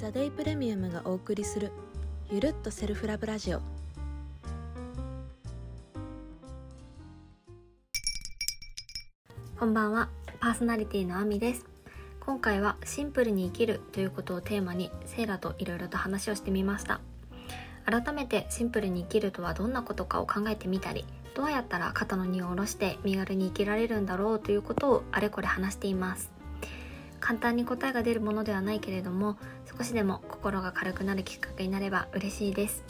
ザ・デイプレミアムがお送りするゆるっとセルフラブラジオ。こんばんはパーソナリティのあみです。今回はシンプルに生きるということをテーマにセイラといろいろと話をしてみました。改めてシンプルに生きるとはどんなことかを考えてみたりどうやったら肩の荷を下ろして身軽に生きられるんだろうということをあれこれ話しています。簡単に答えが出るものではないけれども少しでも心が軽くなるきっかけになれば嬉しいです。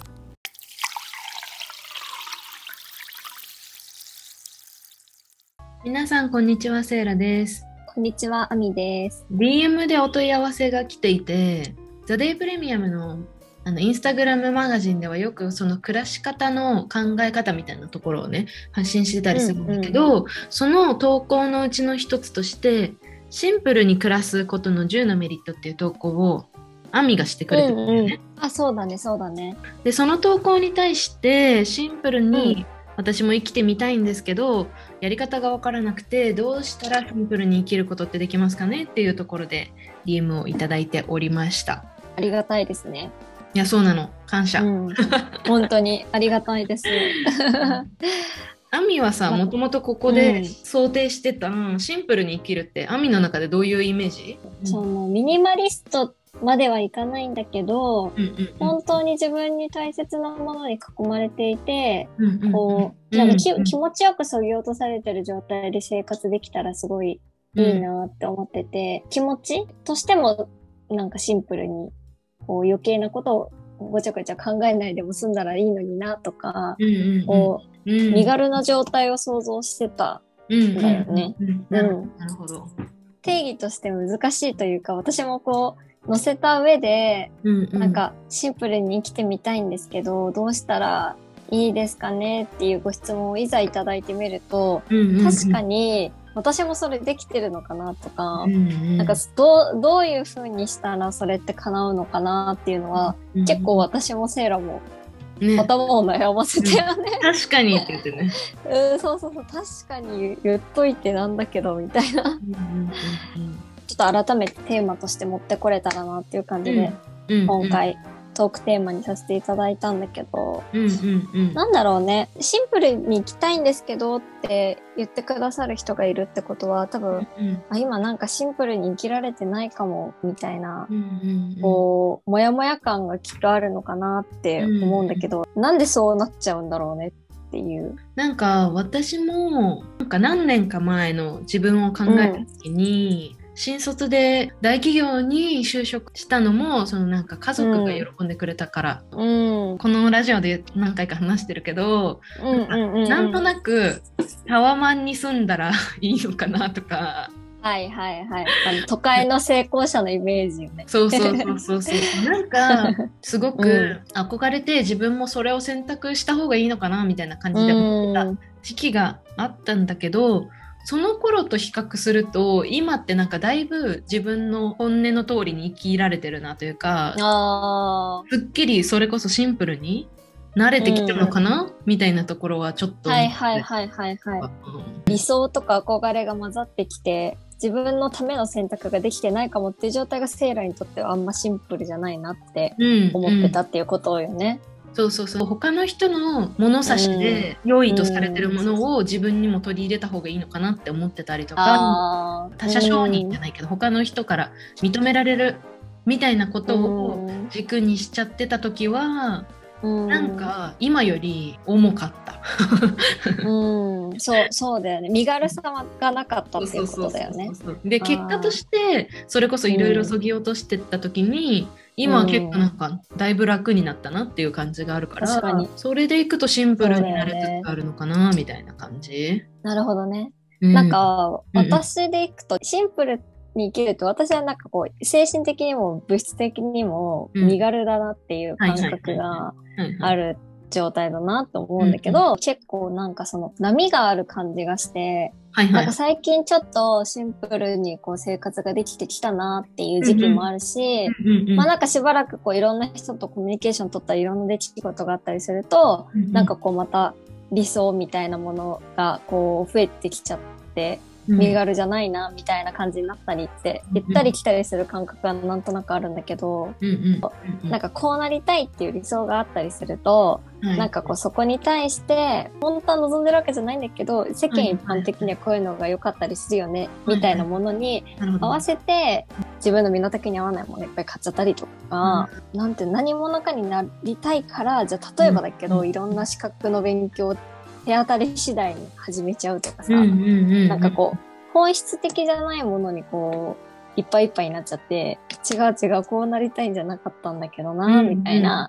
皆さんこんにちはセイラです。こんにちはあみです。DM でお問い合わせが来ていてザ・デイプレミアムのあのインスタグラムマガジンではよくその暮らし方の考え方みたいなところをね発信してたりするんだけど、うんうん、その投稿のうちの一つとしてシンプルに暮らすことの10のメリットっていう投稿をアミがしてくれてるんだよね、うんうん、あそうだねそうだね。でその投稿に対してシンプルに、私も生きてみたいんですけどやり方が分からなくてどうしたらシンプルに生きることってできますかねっていうところで DM をいただいておりました。ありがたいですね。いやそうなの。感謝、うん、本当にありがたいです アミはさもともとここで想定してた、うん、シンプルに生きるってアミの中でどういうイメージ、そのミニマリストまではいかないんだけど、うんうんうん、本当に自分に大切なものに囲まれていて、うんうんうん、こうなんか気,、気持ちよくそぎ落とされてる状態で生活できたらすごいいいなって思ってて、うん、気持ちとしてもなんかシンプルにこう余計なことをごちゃごちゃ考えないでも済んだらいいのになとか、うんうんうん、こう、うん、身軽な状態を想像してた。んだよね。なるほど。定義として難しいというか私もこう載せた上で、うんうん、なんかシンプルに生きてみたいんですけどどうしたらいいですかねっていうご質問をいざいただいてみると、うんうんうん、確かに私もそれできてるのかなとか、うんうん、なんかどうどういう風にしたらそれって叶うのかなっていうのは、うんうん、結構私もセイラも頭を悩ませてよね、うん、確かにって言ってね。うんそうそうそう。確かに言っといてなんだけどみたいな、ちょっと改めてテーマとして持ってこれたらなっていう感じで、今回トークテーマにさせていただいたんだけど、うんうんうん、なんだろうね。シンプルに行きたいんですけどって言ってくださる人がいるってことは多分、うんうん、あ今なんかシンプルに生きられてないかもみたいな、うんうんうん、こうモヤモヤ感がきっとあるのかなって思うんだけど、うんうん、なんでそうなっちゃうんだろうねっていう。なんか私もなんか何年か前の自分を考えた時に、新卒で大企業に就職したのもそのなんか家族が喜んでくれたから、うん、このラジオで何回か話してるけど、うんなんとなくタワマンに住んだら いいのかなとか。はいはいはい。あの都会の成功者のイメージよね。そうそうそうそうそう。なんかすごく憧れて自分もそれを選択した方がいいのかなみたいな感じで思った時期があったんだけど、その頃と比較すると今ってなんかだいぶ自分の本音の通りに生きられてるなというかすっきりそれこそシンプルに慣れてきてるのかな、うん、みたいなところはちょっとはいはいはいはいはい、理想とか憧れが混ざってきて自分のための選択ができてないかもっていう状態がセーラーにとってはあんまシンプルじゃないなって思ってたっていうことよね。うんうんそうそうそう。他の人の物差しで良いとされてるものを自分にも取り入れた方がいいのかなって思ってたりとか。他者承認じゃないけど他の人から認められるみたいなことを軸にしちゃってた時はなんか今より重かった。うん、そうそうだよね。身軽さがなかったっていうことだよね。で結果としてそれこそいろいろそぎ落としてった時に、今は結構なんかだいぶ楽になったなっていう感じがあるから、うん、それでいくとシンプルになれつつあるのかな、みたいな感じ。なるほどね。うん、なんか私でいくとシンプルに生きると私はなんかこう精神的にも物質的にも身軽だなっていう感覚がある状態だなと思うんだけど、結構なんかその波がある感じがして、はいはい、なんか最近ちょっとシンプルにこう生活ができてきたなっていう時期もあるし、まあなんかしばらくこういろんな人とコミュニケーション取ったりいろんな出来事があったりすると、うんうん、なんかこうまた理想みたいなものがこう増えてきちゃって、身軽じゃないなみたいな感じになったりって行ったり来たりする感覚がなんとなくあるんだけど、なんかこうなりたいっていう理想があったりすると、はい、なんかこうそこに対して本当は望んでるわけじゃないんだけど世間一般的にはこういうのが良かったりするよね、みたいなものに合わせて自分の身の丈に合わないものいっぱい買っちゃったりとか、うん、なんて何者かになりたいからじゃあ例えばだけど、うん、いろんな資格の勉強手当たり次第に始めちゃうとかさ、なんかこう本質的じゃないものにこういっぱいいっぱいになっちゃって、違う違う、こうなりたいんじゃなかったんだけどな、みたいな。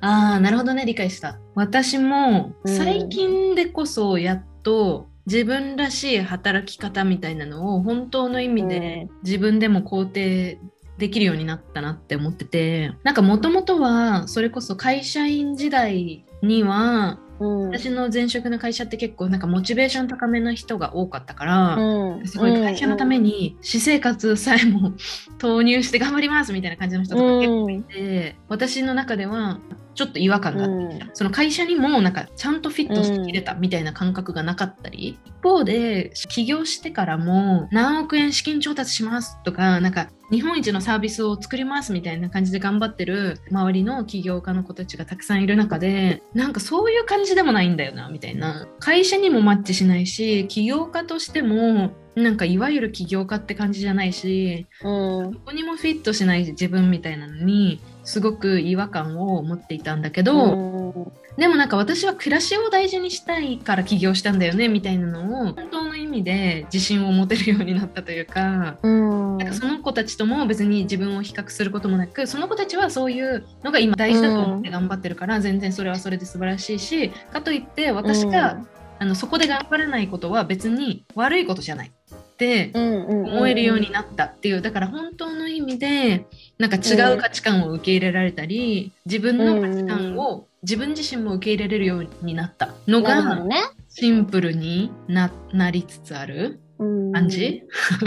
ああ、なるほどね、理解した。私も最近でこそやっと自分らしい働き方みたいなのを本当の意味で自分でも肯定できるようになったなって思ってて、なんかもともとはそれこそ会社員時代にはうん、私の前職の会社って結構なんかモチベーション高めな人が多かったから、うん、すごい会社のために私生活さえも 投入して頑張りますみたいな感じの人とか結構いて、うん、私の中ではちょっと違和感があってきた、うん、その会社にもなんかちゃんとフィットしてきれたみたいな感覚がなかったり、うん、一方で起業してからも何億円資金調達しますとかなんか日本一のサービスを作りますみたいな感じで頑張ってる周りの起業家の子たちがたくさんいる中でなんかそういう感じでもないんだよなみたいな。会社にもマッチしないし起業家としてもなんかいわゆる起業家って感じじゃないし、うん、どこにもフィットしない自分みたいなのにすごく違和感を持っていたんだけど、うん、でもなんか私は暮らしを大事にしたいから起業したんだよねみたいなのを本当の意味で自信を持てるようになったというか,、うん、なんかその子たちとも別に自分を比較することもなくその子たちはそういうのが今大事だと思って頑張ってるから、全然それはそれで素晴らしいしかといって私が、あのそこで頑張れないことは別に悪いことじゃない。って思えるようになったっていうだから本当の意味でなんか違う価値観を受け入れられたり自分の価値観を自分自身も受け入れれるようになったのがシンプルにななりつつある感じ、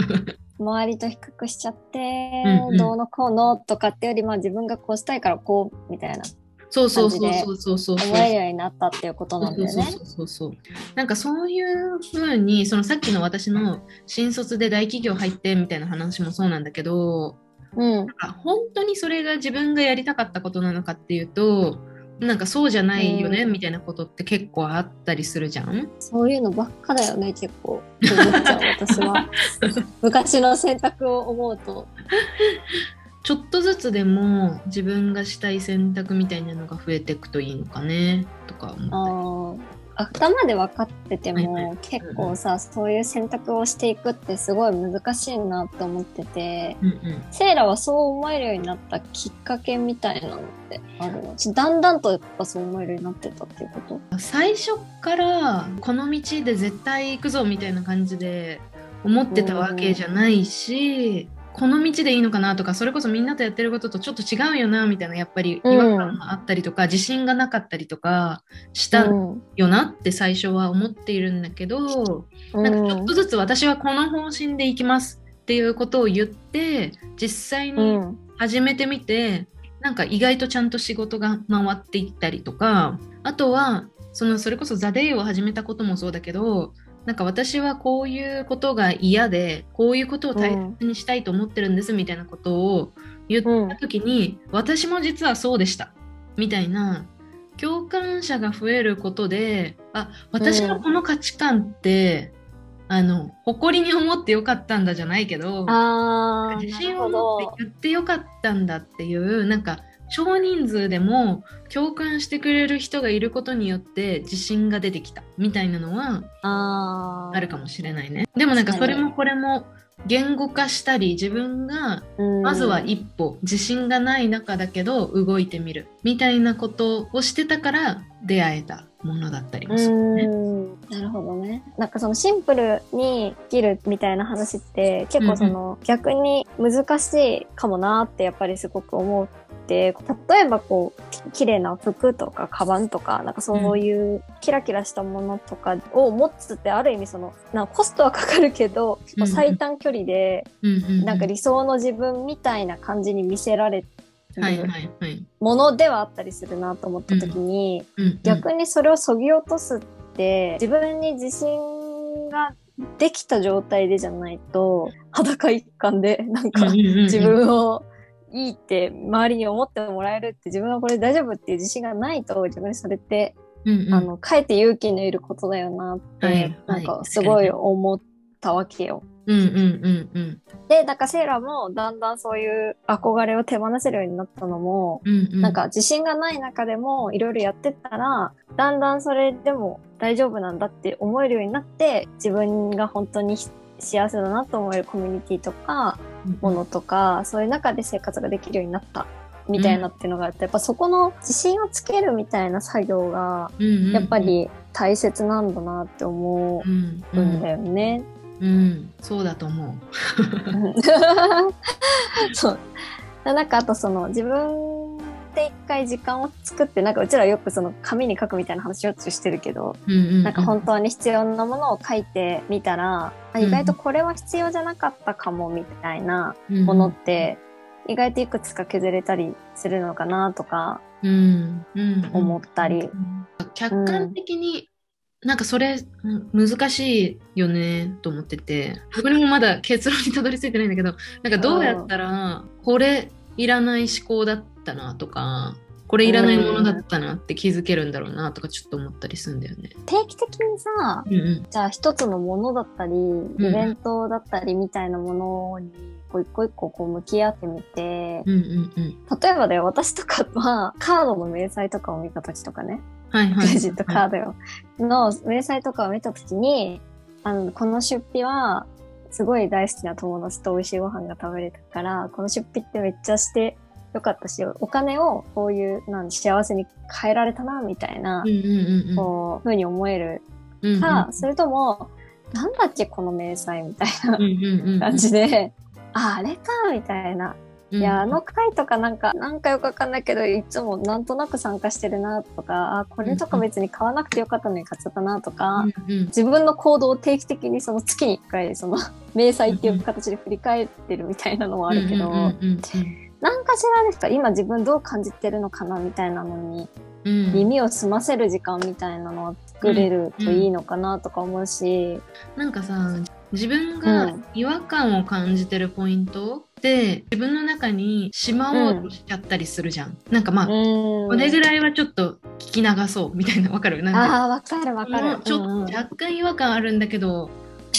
周りと比較しちゃって、うんうん、どうのこうのとかってよりまあ自分がこうしたいからこうみたいなそうそうそうそう。そうそう思えるよう。になったっていう。ことなんだよね。そうそうそう。なんかそういうふうにそのさっきの私の新卒で大企業入ってみたいな話もそうなんだけど、うん、なんか本当にそれが自分がやりたかったことなのかっていうとなんかそうじゃないよね、うん、みたいなことって結構あったりするじゃん？そういうのばっかだよね結構。私は。昔の選択を思うとちょっとずつでも自分がしたい選択みたいなのが増えていくといいのかねとか思っ。頭で分かってても、結構さ、うん、そういう選択をしていくってすごい難しいなって思ってて、うんうん、セイラはそう思えるようになったきっかけみたいなのってあるのだんだんとやっぱそう思えるようになってたっていうこと？最初からこの道で絶対行くぞみたいな感じで思ってたわけじゃないし、この道でいいのかなとかそれこそみんなとやってることとちょっと違うよなみたいなやっぱり違和感があったりとか、うん、自信がなかったりとかしたよなって最初は思っているんだけど、うん、なんかちょっとずつ私はこの方針でいきますっていうことを言って実際に始めてみて、うん、なんか意外とちゃんと仕事が回っていったりとかあとはそのそれこそ「ザ・デイを始めたこともそうだけどなんか私はこういうことが嫌でこういうことを大切にしたいと思ってるんですみたいなことを言った時に、うん、私も実はそうでした。みたいな共感者が増えることであ私のこの価値観って、うん、あの誇りに思ってよかったんだじゃないけど。自信を持って言ってよかったんだっていうなんか少人数でも共感してくれる人がいることによって自信が出てきたみたいなのはあるかもしれないね。でもなんかそれもこれも言語化したり自分がまずは一歩自信がない中だけど動いてみるみたいなことをしてたから出会えたものだったりもするね。なるほどね。なんかそのシンプルに生きるみたいな話って結構その、逆に難しいかもなってやっぱりすごく思って例えばこう綺麗な服とかカバンとかなんかそういうキラキラしたものとかを持つってある意味そのなんかコストはかかるけど、うん、最短距離で、なんか理想の自分みたいな感じに見せられて。ものではあったりするなと思った時に、逆にそれをそぎ落とすって自分に自信ができた状態でじゃないと裸一貫でなんか自分をいいって周りに思ってもらえるって自分はこれ大丈夫っていう自信がないと自分にそれって、うんうん、あのかえって勇気のいることだよなって、はい、なんかすごい思ったわけよ。うんうんうんうん、でだからセイラもだんだんそういう憧れを手放せるようになったのも、うんうん、なんか自信がない中でもいろいろやってったらだんだんそれでも大丈夫なんだって思えるようになって自分が本当に幸せだなと思えるコミュニティとか、ものとか、そういう中で生活ができるようになったみたいなっていうのがあって、やっぱそこの自信をつけるみたいな作業が、やっぱり大切なんだなって思うんだよね。うん、うん、そうだと思う。そう。なんかあとその自分で一回時間を作ってなんかうちらよくその紙に書くみたいな話をしてるけど、うんうんうん、なんか本当に必要なものを書いてみたら、うん、意外とこれは必要じゃなかったかもみたいなものって、意外といくつか削れたりするのかなとか思ったり。客観的になんかそれ難しいよねと思ってて僕にもまだ結論にたどり着いてないんだけどなんかどうやったらこれいらない思考だったなとかこれいらないものだったなって気づけるんだろうなとかちょっと思ったりするんだよね。定期的にさ、うんうん、じゃあ一つのものだったり、イベントだったりみたいなものに、こう一個一個こう向き合ってみて、うんうんうん、例えばだよ、私とかはカードの明細とかを見た時とかね、はいはい、クレジットカードよ、の明細とかを見た時に、あの、この出費はすごい大好きな友達と美味しいご飯が食べれたから、この出費ってめっちゃしてよかったし、お金をこういう、なん幸せに変えられたな、みたいな、こう、ふうに思えるか、それとも、なんだっけ、この明細みたいな感じで、あ、あれか、みたいな。いや、あの回とかなんか、なんかよくわかんないけど、いつもなんとなく参加してるなとか、あ、これとか別に買わなくてよかったのに買っちゃったなとか、自分の行動を定期的にその月に一回、その、明細っていう形で振り返ってるみたいなのはあるけど、何かしらですか今自分どう感じてるのかなみたいなのに、うん、耳を澄ませる時間みたいなのを作れるといいのかなとか思うし、うん。うん、なんかさ自分が違和感を感じてるポイントって自分の中にしまおうとしちゃったりするじゃん、うん、なんかまあ、これぐらいはちょっと聞き流そうみたいな。わかる？なんかあわかるわかる。ちょっと若干違和感あるんだけど、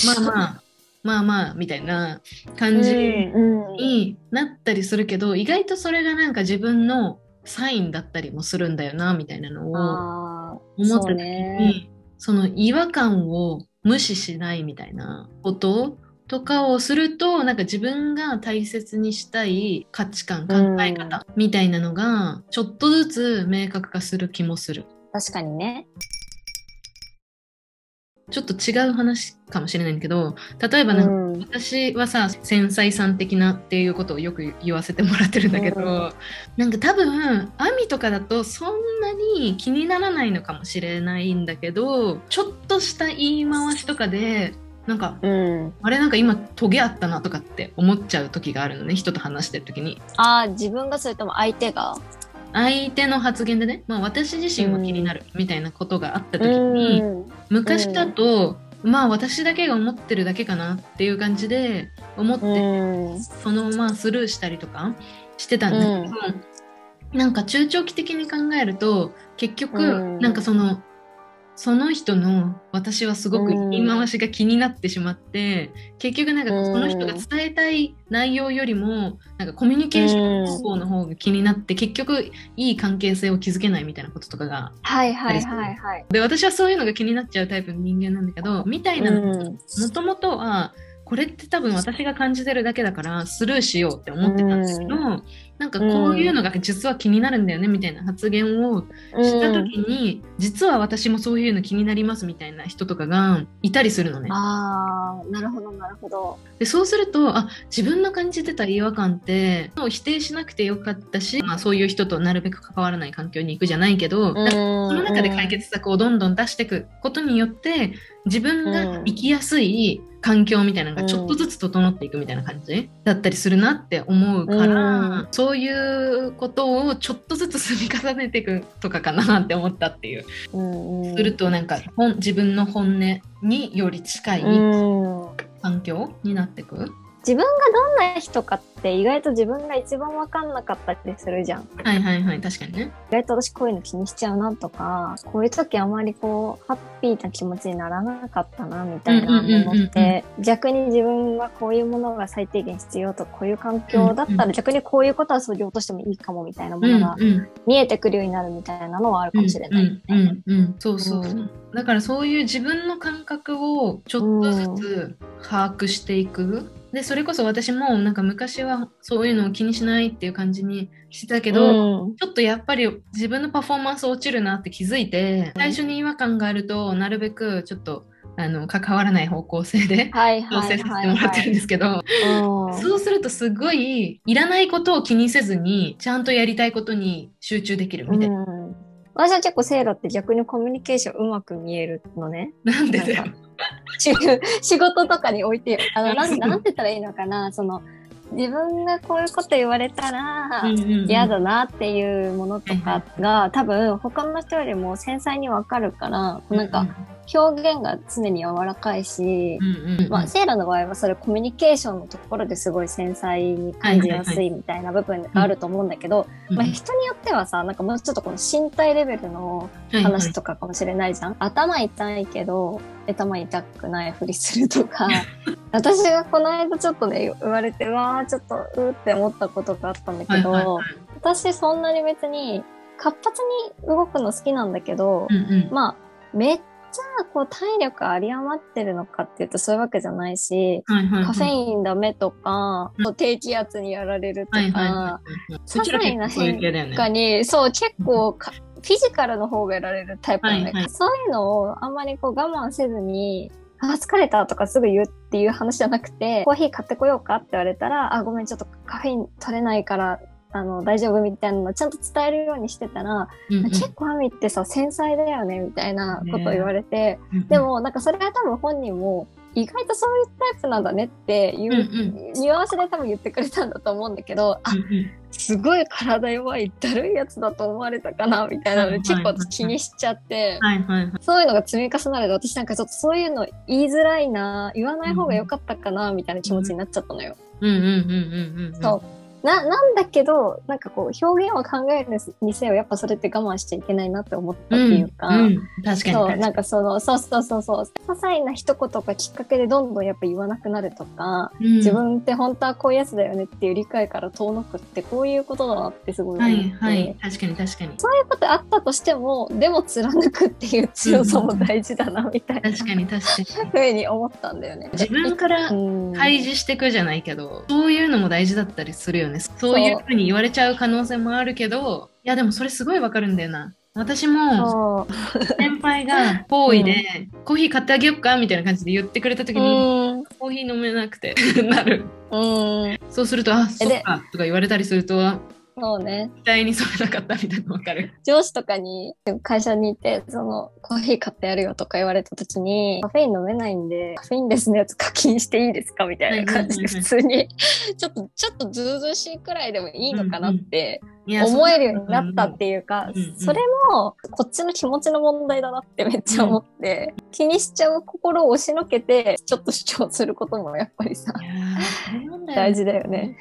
まあまあまあまあみたいな感じになったりするけど、意外とそれがなんか自分のサインだったりもするんだよなみたいなのを思った時にその違和感を無視しないみたいなこととかをするとなんか自分が大切にしたい価値観考え方みたいなのがちょっとずつ明確化する気もする。確かにね。ちょっと違う話かもしれないんだけど例えばなんか、私はさ繊細さん的なっていうことをよく言わせてもらってるんだけど、うん、なんか多分アミとかだとそんなに気にならないのかもしれないんだけどちょっとした言い回しとかでなんか、うん、あれなんか今トゲあったなとかって思っちゃう時があるのね人と話してる時に。ああ自分がそれとも相手が？相手の発言でね、まあ、私自身も気になるみたいなことがあった時に、昔だと、まあ私だけが思ってるだけかなっていう感じで思って、そのままスルーしたりとかしてたんだけど、なんか中長期的に考えると結局、なんかそのその人の私はすごく言い回しが気になってしまって、うん、結局なんかその人が伝えたい内容よりもなんかコミュニケーション方法の方が気になって、結局いい関係性を築けないみたいなこととかがはいはいはいはい。で私はそういうのが気になっちゃうタイプの人間なんだけどみたいなのもともとはこれって多分私が感じてるだけだからスルーしようって思ってたんですけど、うん、なんかこういうのが実は気になるんだよねみたいな発言をした時に、うん、実は私もそういうの気になりますみたいな人とかがいたりするのね。あなるほど。でそうするとあ自分の感じてた違和感って否定しなくてよかったし、まあ、そういう人となるべく関わらない環境に行くじゃないけど、うん、その中で解決策をどんどん出していくことによって自分が生きやすい環境みたいなのがちょっとずつ整っていくみたいな感じだったりするなって思うから、うん、そそういうことをちょっとずつ積み重ねていくとかかなって思ったっていう。うするとなんか本自分の本音により近いうん環境になっていく？自分がどんな人かって意外と自分が一番分かんなかったりするじゃん。はいはいはい確かにね。意外と私こういうの気にしちゃうなとか、こういう時あまりこう、ハッピーな気持ちにならなかったなみたいなものって、逆に自分はこういうものが最低限必要とか、こういう環境だったら逆にこういうことはそぎ落としてもいいかもみたいなものが見えてくるようになるみたいなのはあるかもしれない。ようんね。うんうん、そうそうそう、うん。だからそういう自分の感覚をちょっとずつ把握していく、でそれこそ私もなんか昔はそういうのを気にしないっていう感じにしてたけど、うんちょっとやっぱり自分のパフォーマンス落ちるなって気づいて最初に違和感があるとなるべくちょっとあの関わらない方向性ではい調整させてもらってるんはい。ですけど、うんそうするとすごいいらないことを気にせずにちゃんとやりたいことに集中できるみたいな。うん私は結構セイラって逆にコミュニケーションうまく見えるのね。なんでだよ。仕仕事とかにおいて、あの、なん、なんて言ったらいいのかな、その、自分がこういうこと言われたら嫌だなっていうものとかが多分他の人よりも繊細にわかるから、なんか表現が常に柔らかいしう、んうんうん。まあ、セイラの場合はそれコミュニケーションのところですごい繊細に感じやすいみたいな部分があると思うんだけど、まあ、人によってはさ、なんかもうちょっとこの身体レベルの話とかかもしれないじゃん。頭痛いけど、頭痛くないふりするとか。私がこの間ちょっとね、言われて、うわー、ちょっと、うーって思ったことがあったんだけど、はいはいはい。私そんなに別に活発に動くの好きなんだけど、うんうん。まあ、めっちゃこう体力有り余ってるのかっていうとそういうわけじゃないし、はいはいはいカフェインダメとか、低気圧にやられるとか、はいはいはいはい。そちら結構そういう系だよね。かに、そう、結構か、フィジカルの方がやられるタイプなんだけど、はいはいそういうのをあんまりこう我慢せずに、あ、疲れたとかすぐ言うっていう話じゃなくて、コーヒー買ってこようかって言われたら、あ、ごめん、ちょっとカフェイン取れないから、あの、大丈夫みたいなのをちゃんと伝えるようにしてたら、うんうん結構アミってさ、繊細だよね、みたいなことを言われて、うんうんでも、なんかそれは多分本人も、意外とそういうタイプなんだねっていう、うんうんニュアンスで多分言ってくれたんだと思うんだけど、あう、んうんすごい体弱い、だるいやつだと思われたかな、みたいなので、結構気にしちゃって、はいはいはい。そういうのが積み重なると、私なんかちょっとそういうの言いづらいな、言わない方が良かったかな、みたいな気持ちになっちゃったのよ。うんうんうんうんうん。そう。な、なんだけど、なんかこう、表現を考えるにせよ、やっぱそれって我慢しちゃいけないなって思ったっていうか、んん確かにそう、なんかその、そうそうそうそう、些細な一言がきっかけでどんどんやっぱ言わなくなるとか、に。自分って本当はこういうやつだよねっていう理解から遠のくってこういうことだなってすごいはいはい。確かに確かに。そういうことあったとしてもでも貫くっていう強さも大事だなみたいな確かに確かに。ふうに思ったんだよね。自分からうん開示していくじゃないけど、そういうのも大事だったりするよね。そういうふうに言われちゃう可能性もあるけど、いやでもそれすごいわかるんだよな。私も先輩が好意で、コーヒー買ってあげよっか？みたいな感じで言ってくれた時に、うん。コーヒー飲めなくて なる。うん。そうすると、あ、そっかとか言われたりすると、そうね。期待に添えなかったみたいなのわかる。上司とかに会社にいてそのコーヒー買ってやるよとか言われた時にカフェイン飲めないんでカフェインレスのやつ課金していいですかみたいな感じで普通に ちょっとちょっとずうずうしいくらいでもいいのかなって思えるようになったっていうかうんうんそれもこっちの気持ちの問題だなってめっちゃ思って気にしちゃう心を押しのけてちょっと主張することもやっぱりさいやーそうなんだよ大事だよね。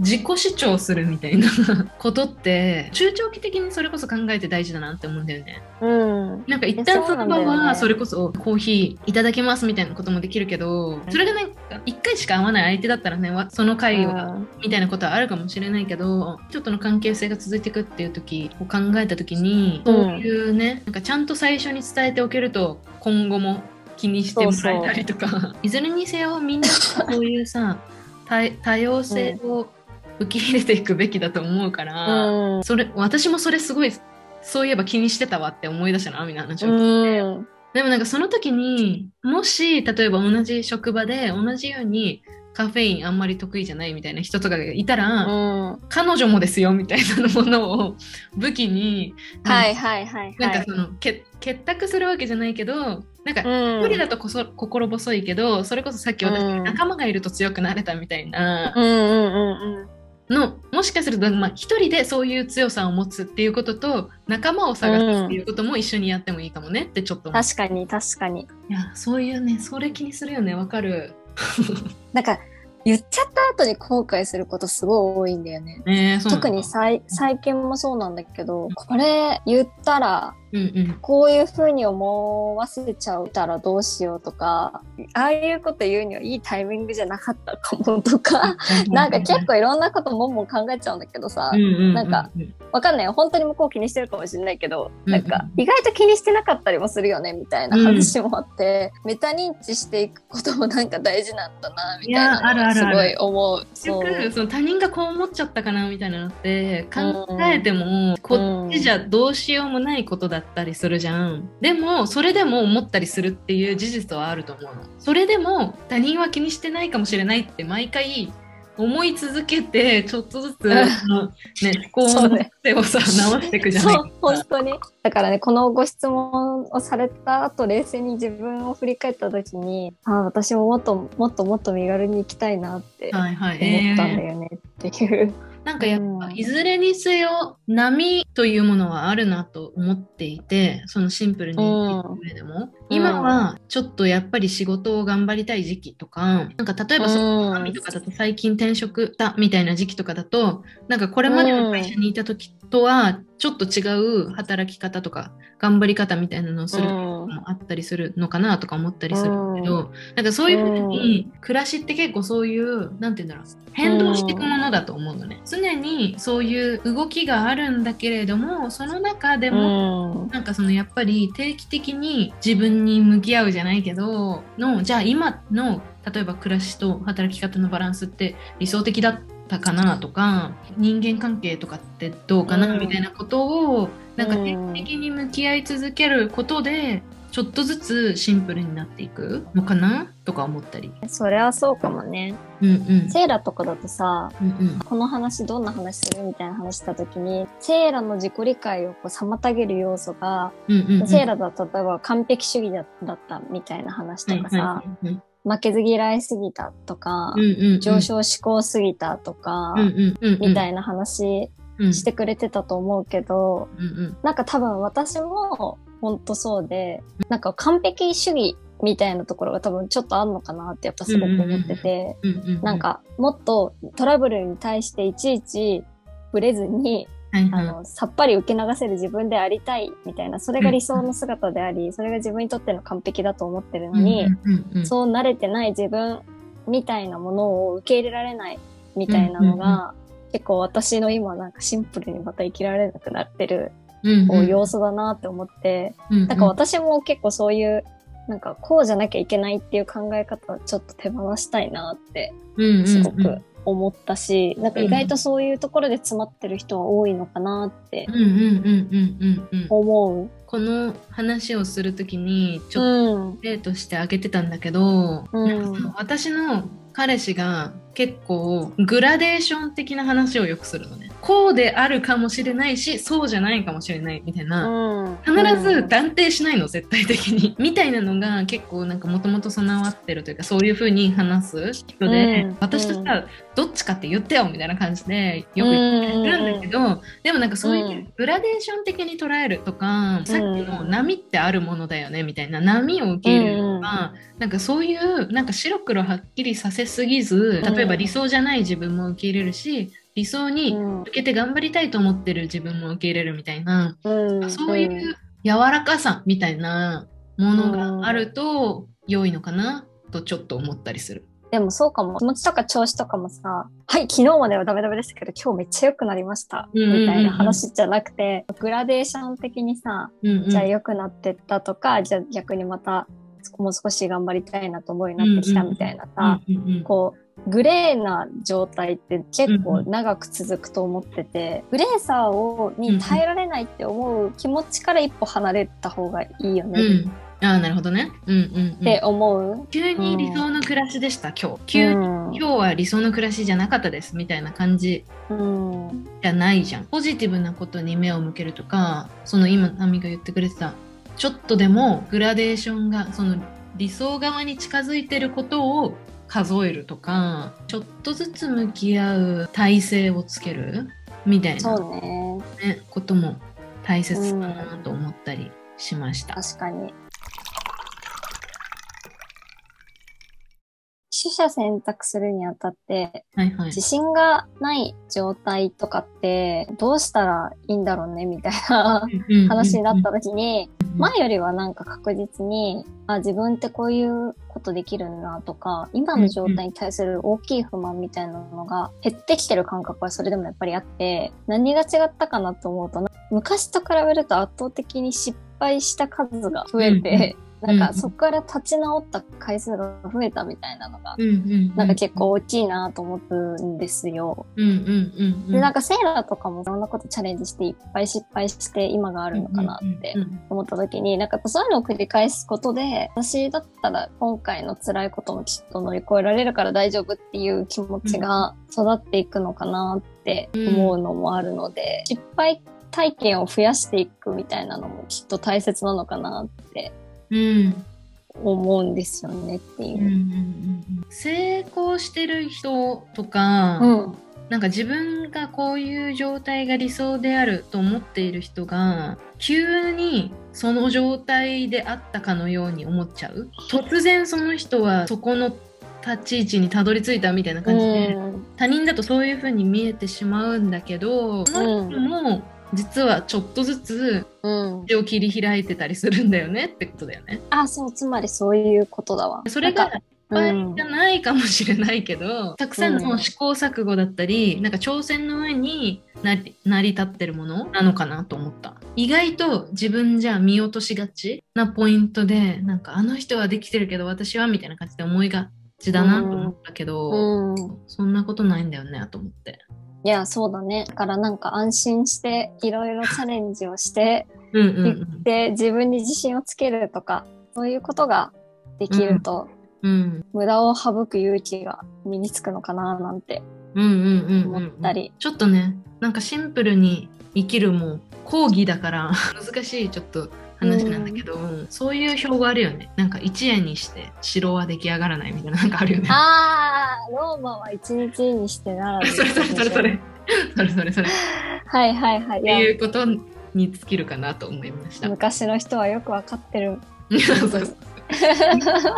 自己主張するみたいな ことって中長期的にそれこそ考えて大事だなって思うんだよね。うん。なんか一旦その場はそれこそコーヒーいただきますみたいなこともできるけどそれがね一回しか会わない相手だったらねわその会話みたいなことはあるかもしれないけどちょっとの関係性が続いていくっていう時を考えた時にうん。そういうねなんかちゃんと最初に伝えておけると今後も気にしてもらえたりとか いずれにせよみんなそういうさ多多様性を受け入れていくべきだと思うから、うん。それ私もそれすごいそういえば気にしてたわって思い出したなみたいな話を聞いて。うん。でもなんかその時にもし例えば同じ職場で同じようにカフェインあんまり得意じゃないみたいな人とかがいたら、うん。彼女もですよみたいなものを武器にはいはいはいはい。なんかその、け結託するわけじゃないけどなんかうん一人だとこそ心細いけどそれこそさっき私、うん仲間がいると強くなれたみたいなうんうんうんうん。のもしかするとまあ一人でそういう強さを持つっていうことと仲間を探すっていうことも一緒にやってもいいかもねってちょっと確かに確かに。いやそういうねそれ気にするよねわかる。なんか、言っちゃった後に後悔することすごい多いんだよね。特にさい最近もそうなんだけど、これ言ったら、うんうん。こういう風に思わせちゃうたらどうしようとか、ああいうこと言うにはいいタイミングじゃなかったかもとか、なんか結構いろんなこともんもん考えちゃうんだけどさ、うんうんうんうん。なんかわかんない。よ。本当に向こう気にしてるかもしれないけど、うんなんか意外と気にしてなかったりもするよねみたいな話もあって、メタ認知していくこともなんか大事なんだなみたいいやあるすごい思う。結そう。局その他人がこう思っちゃったかなみたいなのって考えても、こっちじゃどうしようもないことだったりするじゃん。でもそれでも思ったりするっていう事実はあると思うの。それでも他人は気にしてないかもしれないって毎回思い続けてちょっとずつねこうそうね手をさ直していくじゃないそう、本当に。だからね、このご質問をされた後、冷静に自分を振り返った時に、ああ、私ももっともっともっと身軽に行きたいなってはいはい。思ったんえーだよねっていう。なんかやっぱうん。いずれにせよ波というものはあるなと思っていてそのシンプルに生きる上でも、今はちょっとやっぱり仕事を頑張りたい時期とかなんか例えばその波とかだと最近転職したみたいな時期とかだとなんかこれまでの会社にいた時とはちょっと違う働き方とか頑張り方みたいなのをすることもあったりするのかなとか思ったりするけど、なんかそういうふうに暮らしって結構そういうなんて言うんだろう変動していくものだと思うのね。常にそういう動きがあるんだけれどもその中でも、うん。なんかそのやっぱり定期的に自に向き合うじゃないけどのじゃあ今の例えば暮らしと働き方のバランスって理想的だったかなとか人間関係とかってどうかなみたいなことをなんか定期的に向き合い続けることでちょっとずつシンプルになっていくのかなとか思ったり。それはそうかもね。うんうん。セーラとかだとさ、うんうん。この話どんな話するみたいな話した時に、セーラの自己理解をこう妨げる要素が、うんうんうん。セーラだと例えば完璧主義だだったみたいな話とかさ、はいはい。負けず嫌いすぎたとか、うんうんうん。上昇志向すぎたとか、うんうんうんうん。みたいな話うん。してくれてたと思うけど、うんうん。なんか多分私も本当そうで、なんか完璧主義みたいなところが多分ちょっとあんのかなってやっぱすごく思ってて、なんかもっとトラブルに対していちいち触れずに、はいはい。あの、さっぱり受け流せる自分でありたいみたいな、それが理想の姿であり、それが自分にとっての完璧だと思ってるのに、そう慣れてない自分みたいなものを受け入れられないみたいなのが、結構私の今なんかシンプルにまた生きられなくなってるうんこう要素だなって思って、うんなんか私も結構そういう、なんかこうじゃなきゃいけないっていう考え方をちょっと手放したいなってすごく思ったし、なんか意外とそういうところで詰まってる人は多いのかなってうんうんうんうんうんうん思う。この話をするときにちょっうん。と例として挙げてたんだけど、うん私の彼氏が結構グラデーション的な話をよくするのね。こうであるかもしれないしそうじゃないかもしれないみたいな。うん。必ず断定しないの絶対的に。みたいなのが結構なんかもともと備わってるというかそういうふうに話す人で、うん。私とさ、どっちかって言ってよみたいな感じでよく言ってるんだけど、でもなんかそういううん。グラデーション的に捉えるとか、さっきの波ってあるものだよねみたいな波を受け入れるとか、なんかそういうなんか白黒はっきりさせすぎず例えば理想じゃない自分も受け入れるし理想にうん。向けて頑張りたいと思ってる自分も受け入れるみたいな、うん。そういう柔らかさみたいなものがあると良いのかなとちょっと思ったりする。でもそうかも。気持ちとか調子とかもさ、はい、昨日まではダメダメでしたけど、今日めっちゃ良くなりました。みたいな話じゃなくて、グラデーション的にさ、うんうん。じゃあ良くなってったとか、じゃあ逆にまたもう少し頑張りたいなと思うようになってきたみたいなさ、うんうんうん。こう、グレーな状態って結構長く続くと思ってて、グレーさをに耐えられないって思う気持ちから一歩離れた方がいいよねっああ、なるほどね。うんうん、うん。って思う、急に理想の暮らしでした、今日。急に、うん今日は理想の暮らしじゃなかったですみたいな感じうんじゃないじゃん。ポジティブなことに目を向けるとか、その今、ナミが言ってくれてた、ちょっとでもグラデーションが、その理想側に近づいてることを数えるとか、ちょっとずつ向き合う体制をつけるみたいな、ねね、ことも大切かなと思ったりしました。確かに取捨選択するにあたってはいはい自。信がない状態とかってどうしたらいいんだろうねみたいな話になった時に前よりはなんか確実にあ自分ってこういうことできるなとか今の状態に対する大きい不満みたいなのが減ってきてる感覚はそれでもやっぱりあって何が違ったかなと思うとな昔と比べると圧倒的に失敗した数が増えて、なんかそこから立ち直った回数が増えたみたいなのがなんか結構大きいなと思うんですよ。うんうんうんうん。で、なんかセーラーとかもいろんなことチャレンジしていっぱい失敗して今があるのかなって思った時に、なんかそういうのを繰り返すことで、私だったら今回の辛いこともきっと乗り越えられるから大丈夫っていう気持ちが育っていくのかなって思うのもあるので、失敗体験を増やしていくみたいなのもきっと大切なのかなってうん思うんですよねっていう。うんうんうんうん成功してる人とか、うん。なんか自分がこういう状態が理想であると思っている人が急にその状態であったかのように思っちゃう突然その人はそこの立ち位置にたどり着いたみたいな感じで、うん他人だとそういう風に見えてしまうんだけどその人も実はちょっとずつうん。道を切り開いてたりするんだよねってことだよね。あ、そう、つまりそういうことだわ。それがなんか失敗じゃないかもしれないけど、たくさんの試行錯誤だったり、なんか挑戦の上になり成り立ってるものなのかなと思った。意外と自分じゃ見落としがちなポイントで、なんかあの人はできてるけど私はみたいな感じで思いがちだなと思ったけど、うん。そんなことないんだよねと思って。いや、そうだね。だからなんか安心していろいろチャレンジをして、うんうんうん。で、自分に自信をつけるとか、そういうことができると、うん無駄を省く勇気が身につくのかななんてうんうんうんうん思ったり。ちょっとねなんかシンプルに生きるも講義だから 難しいちょっと話なんだけど、そういう標語あるよねなんか一夜にして城は出来上がらないみたいな なんかあるよねあー、ローマは一日にしてならず。それそれそれそれそれそれそれっはいはいはい。いてやいうことに尽きるかなと思いました昔の人はよくわかってる。そうそうそう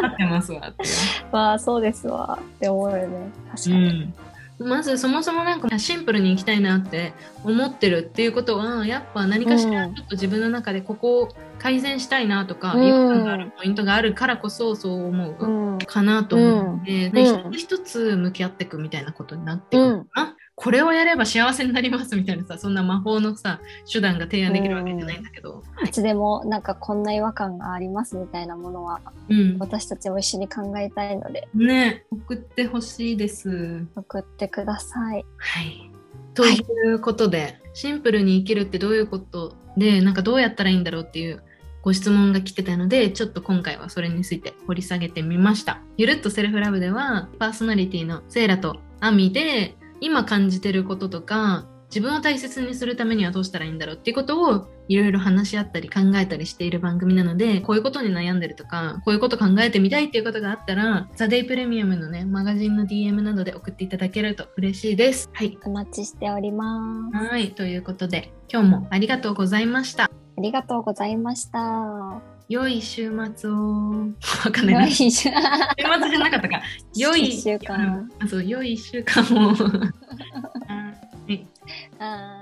合ってますわってまあそうですわって思うよね。確かうに。んまずそもそもなんかシンプルに行きたいなって思ってるっていうことはやっぱ何かしらうんちょっと自分の中でここを改善したいなとか、うん。違和感があるポイントがあるからこそそう思ううん。かなと思うので、うん。一つ一つ向き合っていくみたいなことになっていくのかな、これをやれば幸せになりますみたいなさそんな魔法のさ手段が提案できるわけじゃないんだけど、いつでもなんかこんな違和感がありますみたいなものはうん私たちも一緒に考えたいのでね送ってほしいです。送ってください。はい。ということで、シンプルに生きるってどういうことで、なんかどうやったらいいんだろうっていうご質問が来てたので、ちょっと今回はそれについて掘り下げてみました。ゆるっとセルフラブでは、パーソナリティのセイラとアミで、今感じてることとか、自分を大切にするためにはどうしたらいいんだろうっていうことをいろいろ話し合ったり考えたりしている番組なので、こういうことに悩んでるとか、こういうこと考えてみたいっていうことがあったら、ザ・デイプレミアムのね、マガジンの DM などで送っていただけると嬉しいです。はい。お待ちしております。はい。ということで、今日もありがとうございました。ありがとうございました。良い週末を。わかんないな。良い週週末じゃなかったか。良い一週間。あ、そう、良い一週間を。はい。あー